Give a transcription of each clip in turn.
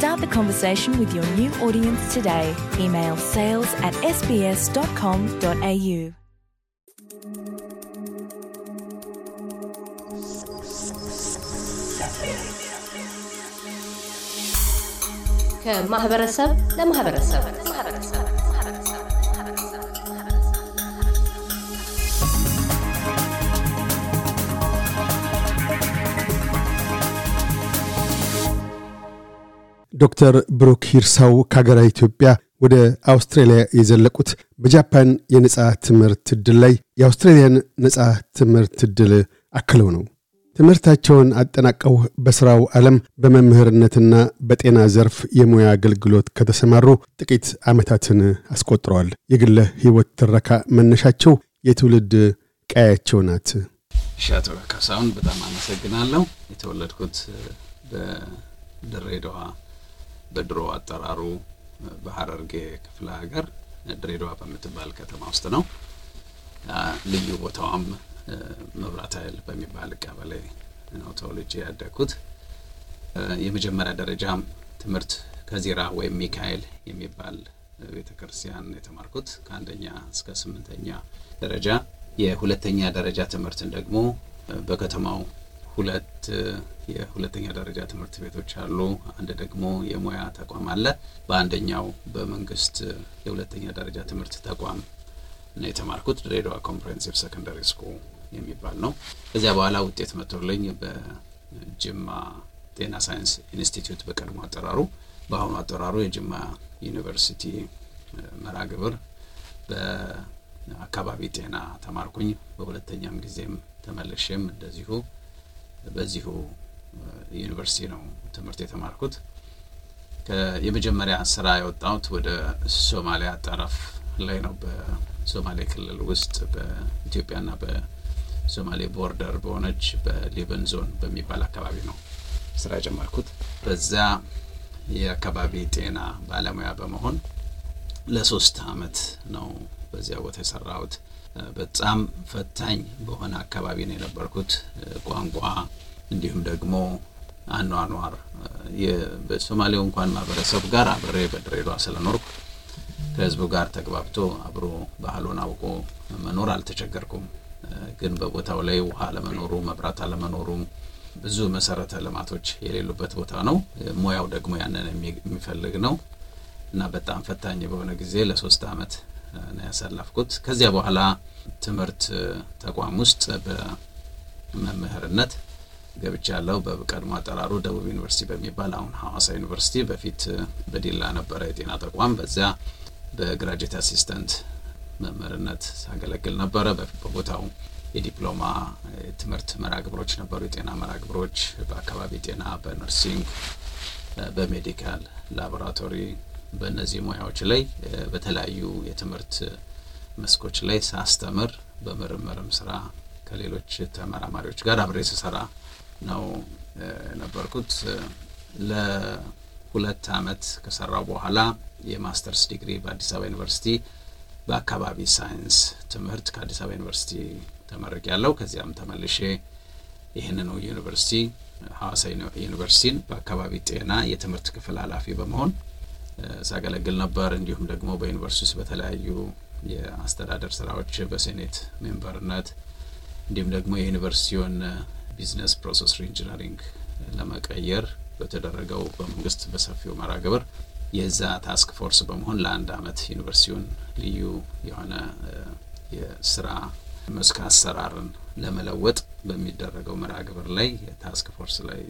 Start the conversation with your new audience today. Email sales at sbs.com.au. ከማህበረሰብ ለማህበረሰብ ዶክተር ብሩክ ሂርሳው ከሀገረ ኢትዮጵያ ወደ አውስትራሊያ የዘለቁት በጃፓን የነጻ ትምህርት ዕድል ላይ የአውስትራሊያን ነጻ ትምህርት ዕድል አክለው ነው። ትምህርታቸውን አጠናቀው በሥራው ዓለም በመምህርነትና በጤና ዘርፍ የሙያ አገልግሎት ከተሰማሩ ጥቂት ዓመታትን አስቆጥረዋል። የግለ ሕይወት ትረካ መነሻቸው የትውልድ ቀያቸው ናት። አቶ ካሳሁን በጣም አመሰግናለሁ። የተወለድኩት በድሬዳዋ በድሮ አጠራሩ በሀረርጌ ክፍለ ሀገር ድሬዳዋ በምትባል ከተማ ውስጥ ነው። ልዩ ቦታዋም መብራት ኃይል በሚባል ቀበሌ ነው ተወልጄ ያደግኩት። የመጀመሪያ ደረጃ ትምህርት ከዚራ ወይም ሚካኤል የሚባል ቤተ ክርስቲያን የተማርኩት ከአንደኛ እስከ ስምንተኛ ደረጃ። የሁለተኛ ደረጃ ትምህርትን ደግሞ በከተማው ሁለት የሁለተኛ ደረጃ ትምህርት ቤቶች አሉ። አንድ ደግሞ የሙያ ተቋም አለ። በአንደኛው በመንግስት የሁለተኛ ደረጃ ትምህርት ተቋም ነው የተማርኩት። ድሬዳዋ Comprehensive Secondary School የሚባል ነው። ከዚያ በኋላ ውጤት መጥቶልኝ በጅማ ጤና ሳይንስ ኢንስቲትዩት በቀድሞ አጠራሩ፣ በአሁኑ አጠራሩ የጅማ ዩኒቨርሲቲ መርሃ ግብር በአካባቢ ጤና ተማርኩኝ። በሁለተኛም ጊዜም ተመልሼም እንደዚሁ በዚሁ ዩኒቨርሲቲ ነው ትምህርት የተማርኩት። የመጀመሪያ ስራ የወጣሁት ወደ ሶማሊያ ጠረፍ ላይ ነው። በሶማሌ ክልል ውስጥ በኢትዮጵያና በሶማሌ border በሆነች በሊበን ዞን በሚባል አካባቢ ነው ስራ የጀመርኩት። በዛ የአካባቢ ጤና ባለሙያ በመሆን ለሶስት አመት ነው በዚያ ቦታ የሰራሁት። በጣም ፈታኝ በሆነ አካባቢ ነው የነበርኩት። ቋንቋ እንዲሁም ደግሞ አኗኗር በሶማሌው እንኳን ማህበረሰብ ጋር አብሬ በድሬዳዋ ስለኖርኩ ከህዝቡ ጋር ተግባብቶ አብሮ ባህሉን አውቆ መኖር አልተቸገርኩም። ግን በቦታው ላይ ውሃ አለመኖሩ፣ መብራት አለመኖሩ፣ ብዙ መሰረተ ልማቶች የሌሉበት ቦታ ነው። ሙያው ደግሞ ያንን የሚፈልግ ነው እና በጣም ፈታኝ በሆነ ጊዜ ለሶስት አመት ነው ያሳለፍኩት። ከዚያ በኋላ ትምህርት ተቋም ውስጥ በመምህርነት ገብቻለሁ። በቀድሞ አጠራሩ ደቡብ ዩኒቨርሲቲ በሚባል አሁን ሐዋሳ ዩኒቨርሲቲ፣ በፊት በዲላ ነበረ የጤና ተቋም። በዚያ በ graduate assistant መምህርነት ሳገለግል ነበረ። በቦታው የዲፕሎማ ትምህርት መርሃ ግብሮች ነበሩ፣ የጤና መርሃ ግብሮች በአካባቢ ጤና፣ በ nursing፣ በ medical laboratory በእነዚህ ሙያዎች ላይ በተለያዩ የትምህርት መስኮች ላይ ሳስተምር በምርምርም ስራ ከሌሎች ተመራማሪዎች ጋር አብሬ ስሰራ ነው ነበርኩት። ለሁለት አመት ከሰራሁ በኋላ የማስተርስ ዲግሪ በአዲስ አበባ ዩኒቨርሲቲ በአካባቢ ሳይንስ ትምህርት ከአዲስ አበባ ዩኒቨርሲቲ ተመርቄያለሁ ከዚያም ተመልሼ ይህንኑ ዩኒቨርሲቲ ሐዋሳ ዩኒቨርሲቲን በአካባቢ ጤና የትምህርት ክፍል ኃላፊ በመሆን ሳገለግል ነበር። እንዲሁም ደግሞ በዩኒቨርሲቲ ውስጥ በተለያዩ የአስተዳደር ስራዎች በሴኔት member ነት እንዲሁም ደግሞ የዩኒቨርሲቲውን business process reengineering ለመቀየር በተደረገው በመንግስት በሰፊው መርሃ ግብር የዛ task force በመሆን ለአንድ አመት ዩኒቨርሲቲውን ልዩ የሆነ የስራ መስክ አሰራርን ለመለወጥ በሚደረገው መርሃ ግብር ላይ የ task force ላይ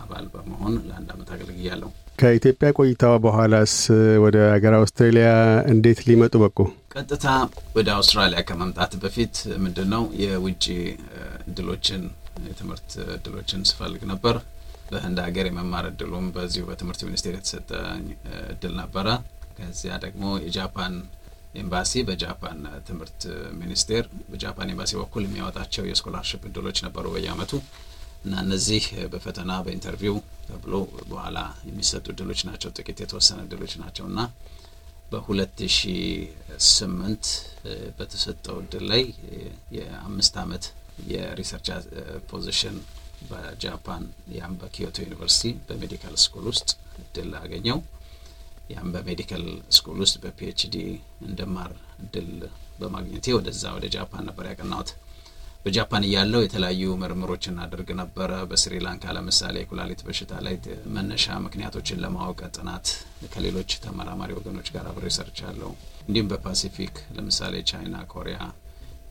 አባል በመሆን ለአንድ አመት አገልግያለሁ። ከኢትዮጵያ ቆይታዎ በኋላስ ወደ ሀገር አውስትራሊያ እንዴት ሊመጡ በቁ? ቀጥታ ወደ አውስትራሊያ ከመምጣት በፊት ምንድን ነው የውጭ እድሎችን የትምህርት እድሎችን ስፈልግ ነበር። በህንድ ሀገር የመማር እድሉም በዚሁ በትምህርት ሚኒስቴር የተሰጠ እድል ነበረ። ከዚያ ደግሞ የጃፓን ኤምባሲ በጃፓን ትምህርት ሚኒስቴር በጃፓን ኤምባሲ በኩል የሚያወጣቸው የ scholarship እድሎች ነበሩ በየአመቱ እና እነዚህ በፈተና በ interview ተብሎ በኋላ የሚሰጡ እድሎች ናቸው። ጥቂት የተወሰነ እድሎች ናቸው እና በሁለት ሺ ስምንት በተሰጠው እድል ላይ የአምስት አመት የ research position በጃፓን ያም በኪዮቶ ዩኒቨርሲቲ በ medical school ውስጥ እድል አገኘሁ። ያም በ medical school ውስጥ በ PhD እንደማር እድል በማግኘቴ ወደዛ ወደ ጃፓን ነበር ያቀናሁት። በጃፓን እያለሁ የተለያዩ ምርምሮችን እናደርግ ነበረ። በስሪላንካ ለምሳሌ የኩላሊት በሽታ ላይ መነሻ ምክንያቶችን ለማወቅ ጥናት ከሌሎች ተመራማሪ ወገኖች ጋር አብሬ ሰርቻለሁ። እንዲሁም በፓሲፊክ ለምሳሌ ቻይና፣ ኮሪያ፣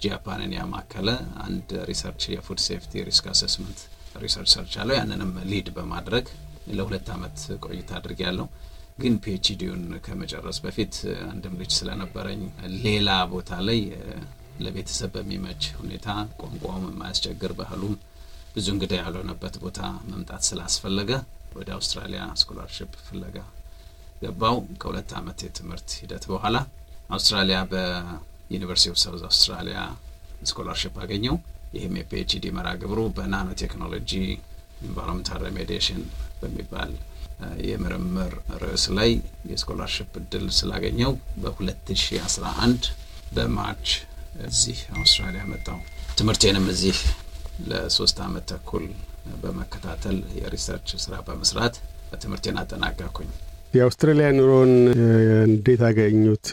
ጃፓንን ያማከለ አንድ research የ food safety risk assessment research ሰርቻለሁ። ያንንም lead በማድረግ ለሁለት አመት ቆይታ አድርጌያለሁ። ግን PhD ውን ከመጨረስ በፊት አንድም ልጅ ስለነበረኝ ሌላ ቦታ ላይ ለቤተሰብ በሚመች ሁኔታ ቋንቋውም የማያስቸግር ባህሉም ብዙ እንግዳ ያልሆነበት ቦታ መምጣት ስላስፈለገ ወደ አውስትራሊያ scholarship ፍለጋ ገባሁ። ከሁለት አመት የትምህርት ሂደት በኋላ አውስትራሊያ በ University of South Australia scholarship አገኘሁ። ይህም የ PhD መርሃ ግብሩ በ nano technology environmental remediation በሚባል የምርምር ርዕስ ላይ የ scholarship እድል ስላገኘው በ2011 በ March እዚህ አውስትራሊያ መጣሁ። ትምህርቴንም እዚህ ለሶስት አመት ተኩል በመከታተል የ research ስራ በመስራት ትምህርቴን አጠናቀኩኝ። የአውስትራሊያ ኑሮን እንዴት አገኙት?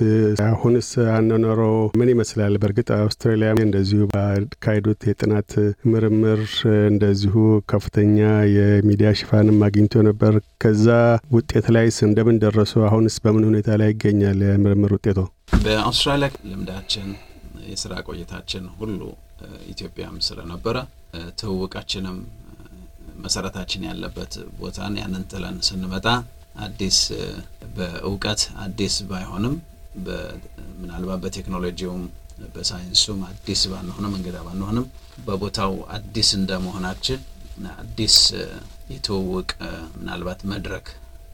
አሁንስ አኗኗሮ ምን ይመስላል? በእርግጥ አውስትራሊያ እንደዚሁ ባካሄዱት የጥናት ምርምር እንደዚሁ ከፍተኛ የሚዲያ ሽፋንም አግኝቶ ነበር። ከዛ ውጤት ላይስ እንደምን ደረሱ? አሁንስ በምን ሁኔታ ላይ ይገኛል የምርምር ውጤቶ? በአውስትራሊያ ልምዳችን የስራ ቆይታችን ሁሉ ኢትዮጵያም ስለነበረ ትውውቃችንም መሰረታችን ያለበት ቦታን ያንን ጥለን ስንመጣ አዲስ በእውቀት አዲስ ባይሆንም ምናልባት በቴክኖሎጂውም በሳይንሱም አዲስ ባንሆንም እንግዳ ባንሆንም በቦታው አዲስ እንደመሆናችን አዲስ የትውውቅ ምናልባት መድረክ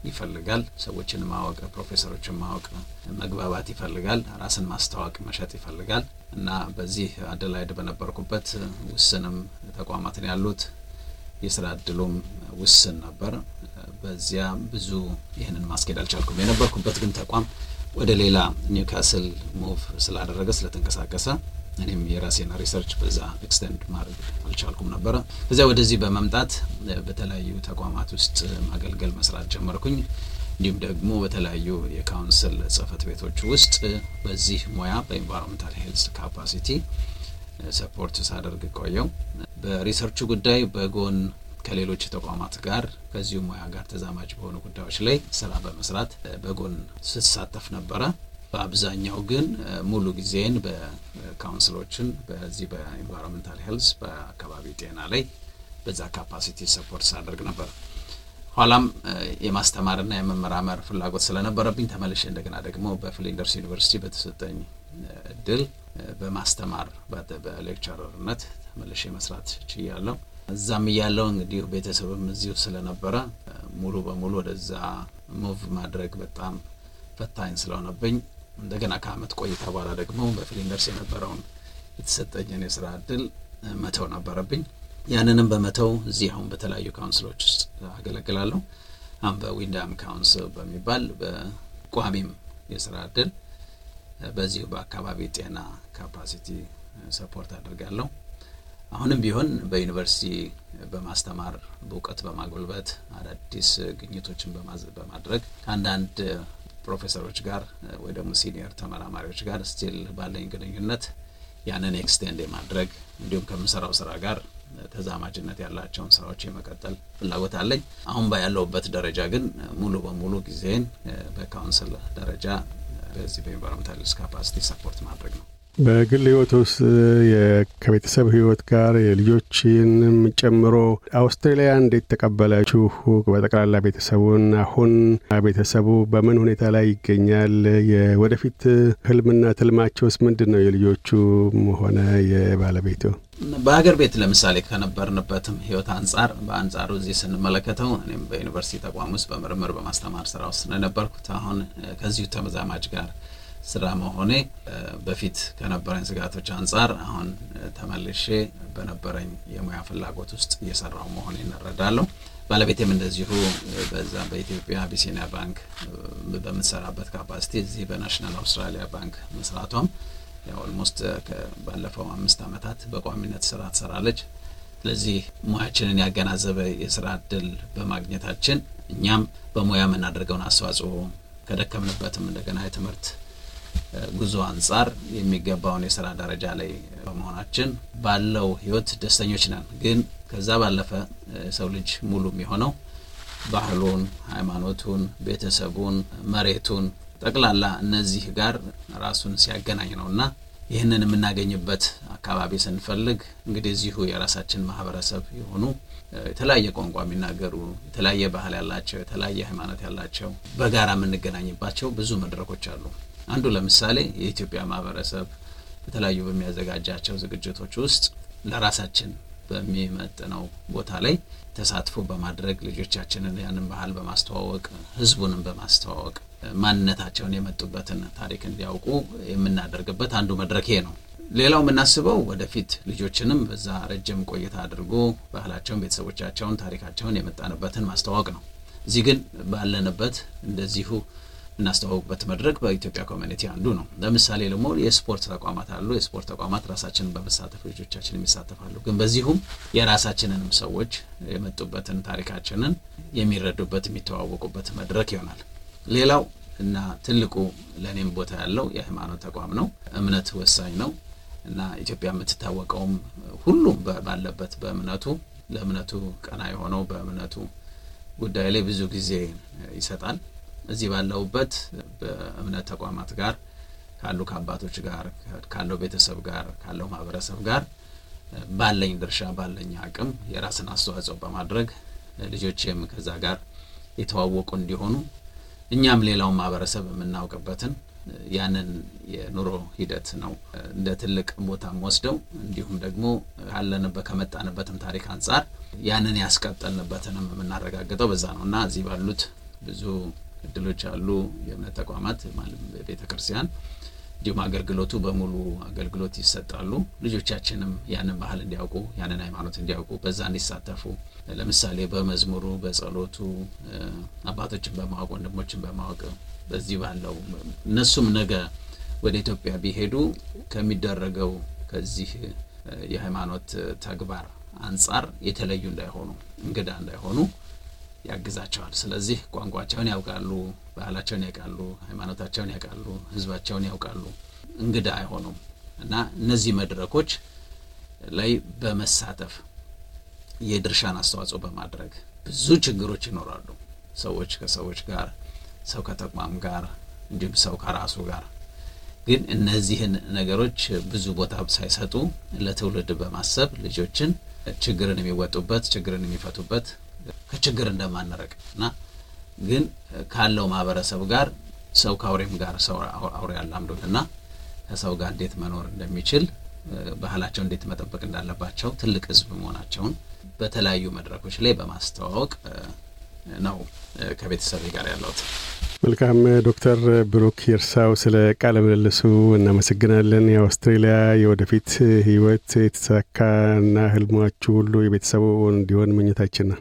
ይፈልጋል። ሰዎችን ማወቅ፣ ፕሮፌሰሮችን ማወቅ፣ መግባባት ይፈልጋል። ራስን ማስተዋወቅ፣ መሸጥ ይፈልጋል እና በዚህ አደላይድ በነበርኩበት ውስንም ተቋማትን ያሉት የስራ እድሉም ውስን ነበር። በዚያ ብዙ ይህንን ማስኬድ አልቻልኩም። የነበርኩበት ግን ተቋም ወደ ሌላ ኒውካስል move ስላደረገ ስለተንቀሳቀሰ እኔም የራሴን research በዛ extend ማድረግ አልቻልኩም ነበረ። ከዚያ ወደዚህ በመምጣት በተለያዩ ተቋማት ውስጥ ማገልገል መስራት ጀመርኩኝ። እንዲሁም ደግሞ በተለያዩ የ council ጽህፈት ቤቶች ውስጥ በዚህ ሙያ በ environmental health capacity support ሳደርግ ቆየሁ። በ research ኡ ጉዳይ በጎን ከሌሎች ተቋማት ጋር ከዚሁ ሙያ ጋር ተዛማጅ በሆኑ ጉዳዮች ላይ ስራ በመስራት በጎን ስሳተፍ ነበረ። በአብዛኛው ግን ሙሉ ጊዜን በ council ኦችን በዚህ በ environmental health በአካባቢ ጤና ላይ በዛ capacity support ሳደርግ ነበር። ኋላም የማስተማርና የመመራመር ፍላጎት ስለነበረብኝ ተመልሼ እንደገና ደግሞ በፍሊንደርስ ዩኒቨርሲቲ በተሰጠኝ እድል በማስተማር በ lecturer ነት ተመልሼ መስራት ችያለሁ። እዛም እያለሁ እንግዲህ ቤተሰብም እዚሁ ስለነበረ ሙሉ በሙሉ ወደዛ move ማድረግ በጣም ፈታኝ ስለሆነብኝ እንደገና ከአመት ቆይታ በኋላ ደግሞ በፍሊንደርስ የነበረውን የተሰጠኝን የስራ እድል መተው ነበረብኝ። ያንንም በመተው እዚህ አሁን በተለያዩ council ኦች ውስጥ አገለግላለሁ። አሁን በዊንዳም council በሚባል በቋሚም የስራ እድል በዚሁ በአካባቢ ጤና capacity support አድርጋለሁ። አሁንም ቢሆን በዩኒቨርሲቲ በማስተማር በእውቀት በማጎልበት አዳዲስ ግኝቶችን በማድረግ ከአንዳንድ ፕሮፌሰሮች ጋር ወይ ደግሞ senior ተመራማሪዎች ጋር still ባለኝ ግንኙነት ያንን extend የማድረግ እንዲሁም ከምሰራው ስራ ጋር ተዛማጅነት ያላቸውን ስራዎች የመቀጠል ፍላጎት አለኝ። አሁን ባያለሁበት ደረጃ ግን ሙሉ በሙሉ ጊዜን በ council ደረጃ በዚህ በ environmental capacity support ማድረግ ነው። በግል ህይወት ውስጥ ከቤተሰብ ህይወት ጋር የልጆችንም ጨምሮ አውስትራሊያ እንዴት ተቀበላችሁ? በጠቅላላ ቤተሰቡን አሁን ቤተሰቡ በምን ሁኔታ ላይ ይገኛል? የወደፊት ህልምና ትልማቸውስ ምንድን ነው? የልጆቹም ሆነ የባለቤቱ በሀገር ቤት ለምሳሌ ከነበርንበትም ህይወት አንጻር በአንጻሩ እዚህ ስንመለከተው እኔም በዩኒቨርሲቲ ተቋም ውስጥ በምርምር በማስተማር ስራ ውስጥ ስለነበርኩት አሁን ከዚሁ ተመዛማጭ ጋር ስራ መሆኔ በፊት ከነበረኝ ስጋቶች አንጻር አሁን ተመልሼ በነበረኝ የሙያ ፍላጎት ውስጥ እየሰራው መሆኔ እንረዳለሁ። ባለቤቴም እንደዚሁ በዛ በኢትዮጵያ አቢሲኒያ ባንክ በምትሰራበት capacity እዚህ በናሽናል አውስትራሊያ ባንክ መስራቷም almost ባለፈው አምስት ዓመታት በቋሚነት ስራ ትሰራለች። ስለዚህ ሙያችንን ያገናዘበ የስራ እድል በማግኘታችን እኛም በሙያ የምናደርገውን አስተዋጽኦ ከደከምንበትም እንደገና የትምህርት ጉዞ አንጻር የሚገባውን የስራ ደረጃ ላይ በመሆናችን ባለው ህይወት ደስተኞች ነን። ግን ከዛ ባለፈ ሰው ልጅ ሙሉ የሚሆነው ባህሉን፣ ሃይማኖቱን፣ ቤተሰቡን፣ መሬቱን ጠቅላላ እነዚህ ጋር ራሱን ሲያገናኝ ነው እና ይህንን የምናገኝበት አካባቢ ስንፈልግ እንግዲህ እዚሁ የራሳችን ማህበረሰብ የሆኑ የተለያየ ቋንቋ የሚናገሩ የተለያየ ባህል ያላቸው የተለያየ ሃይማኖት ያላቸው በጋራ የምንገናኝባቸው ብዙ መድረኮች አሉ። አንዱ ለምሳሌ የኢትዮጵያ ማህበረሰብ በተለያዩ በሚያዘጋጃቸው ዝግጅቶች ውስጥ ለራሳችን በሚመጥነው ቦታ ላይ ተሳትፎ በማድረግ ልጆቻችንን ያንን ባህል በማስተዋወቅ ህዝቡንም በማስተዋወቅ ማንነታቸውን የመጡበትን ታሪክ እንዲያውቁ የምናደርግበት አንዱ መድረክ ነው። ሌላው የምናስበው ወደፊት ልጆችንም በዛ ረጅም ቆይታ አድርጎ ባህላቸውን፣ ቤተሰቦቻቸውን፣ ታሪካቸውን የመጣንበትን ማስተዋወቅ ነው። እዚህ ግን ባለንበት እንደዚሁ የምናስተዋውቅበት መድረክ በኢትዮጵያ community አንዱ ነው። ለምሳሌ ደግሞ የስፖርት ተቋማት አሉ። የስፖርት ተቋማት ራሳችንን በመሳተፍ ልጆቻችን የሚሳተፋሉ። ግን በዚሁም የራሳችንንም ሰዎች የመጡበትን ታሪካችንን የሚረዱበት የሚተዋወቁበት መድረክ ይሆናል። ሌላው እና ትልቁ ለእኔም ቦታ ያለው የሃይማኖት ተቋም ነው። እምነት ወሳኝ ነው እና ኢትዮጵያ የምትታወቀውም ሁሉም ባለበት በእምነቱ ለእምነቱ ቀና የሆነው በእምነቱ ጉዳይ ላይ ብዙ ጊዜ ይሰጣል። እዚህ ባለሁበት በእምነት ተቋማት ጋር ካሉ ከአባቶች ጋር ካለው ቤተሰብ ጋር ካለው ማህበረሰብ ጋር ባለኝ ድርሻ ባለኝ አቅም የራስን አስተዋጽኦ በማድረግ ልጆቼም ከዛ ጋር የተዋወቁ እንዲሆኑ እኛም ሌላውን ማህበረሰብ የምናውቅበትን ያንን የኑሮ ሂደት ነው እንደ ትልቅ ቦታም ወስደው እንዲሁም ደግሞ ካለንበት ከመጣንበትም ታሪክ አንጻር ያንን ያስቀጠልንበትንም የምናረጋግጠው በዛ ነው። እና እዚህ ባሉት ብዙ እድሎች አሉ። የእምነት ተቋማት ቤተ ክርስቲያን እንዲሁም አገልግሎቱ በሙሉ አገልግሎት ይሰጣሉ። ልጆቻችንም ያንን ባህል እንዲያውቁ ያንን ሃይማኖት እንዲያውቁ በዛ እንዲሳተፉ ለምሳሌ በመዝሙሩ፣ በጸሎቱ አባቶችን በማወቅ ወንድሞችን በማወቅ በዚህ ባለው እነሱም ነገ ወደ ኢትዮጵያ ቢሄዱ ከሚደረገው ከዚህ የሃይማኖት ተግባር አንጻር የተለዩ እንዳይሆኑ እንግዳ እንዳይሆኑ ያግዛቸዋል። ስለዚህ ቋንቋቸውን ያውቃሉ፣ ባህላቸውን ያውቃሉ፣ ሃይማኖታቸውን ያውቃሉ፣ ህዝባቸውን ያውቃሉ፣ እንግዳ አይሆኑም እና እነዚህ መድረኮች ላይ በመሳተፍ የድርሻን አስተዋጽኦ በማድረግ ብዙ ችግሮች ይኖራሉ። ሰዎች ከሰዎች ጋር፣ ሰው ከተቋም ጋር፣ እንዲሁም ሰው ከራሱ ጋር ግን እነዚህን ነገሮች ብዙ ቦታ ሳይሰጡ ለትውልድ በማሰብ ልጆችን ችግርን የሚወጡበት ችግርን የሚፈቱበት ከችግር እንደማንረቅ እና ግን ካለው ማህበረሰብ ጋር ሰው ከአውሬም ጋር ሰው አውሬ ያላምዱን እና ከሰው ጋር እንዴት መኖር እንደሚችል ባህላቸው እንዴት መጠበቅ እንዳለባቸው ትልቅ ህዝብ መሆናቸውን በተለያዩ መድረኮች ላይ በማስተዋወቅ ነው ከቤተሰብ ጋር ያለሁት። መልካም ዶክተር ብሩክ ይርሳው ስለ ቃለ ምልልሱ እናመሰግናለን። የአውስትሬሊያ የወደፊት ህይወት የተሳካና ህልሟችሁ ሁሉ የቤተሰቡ እንዲሆን ምኞታችን ነው።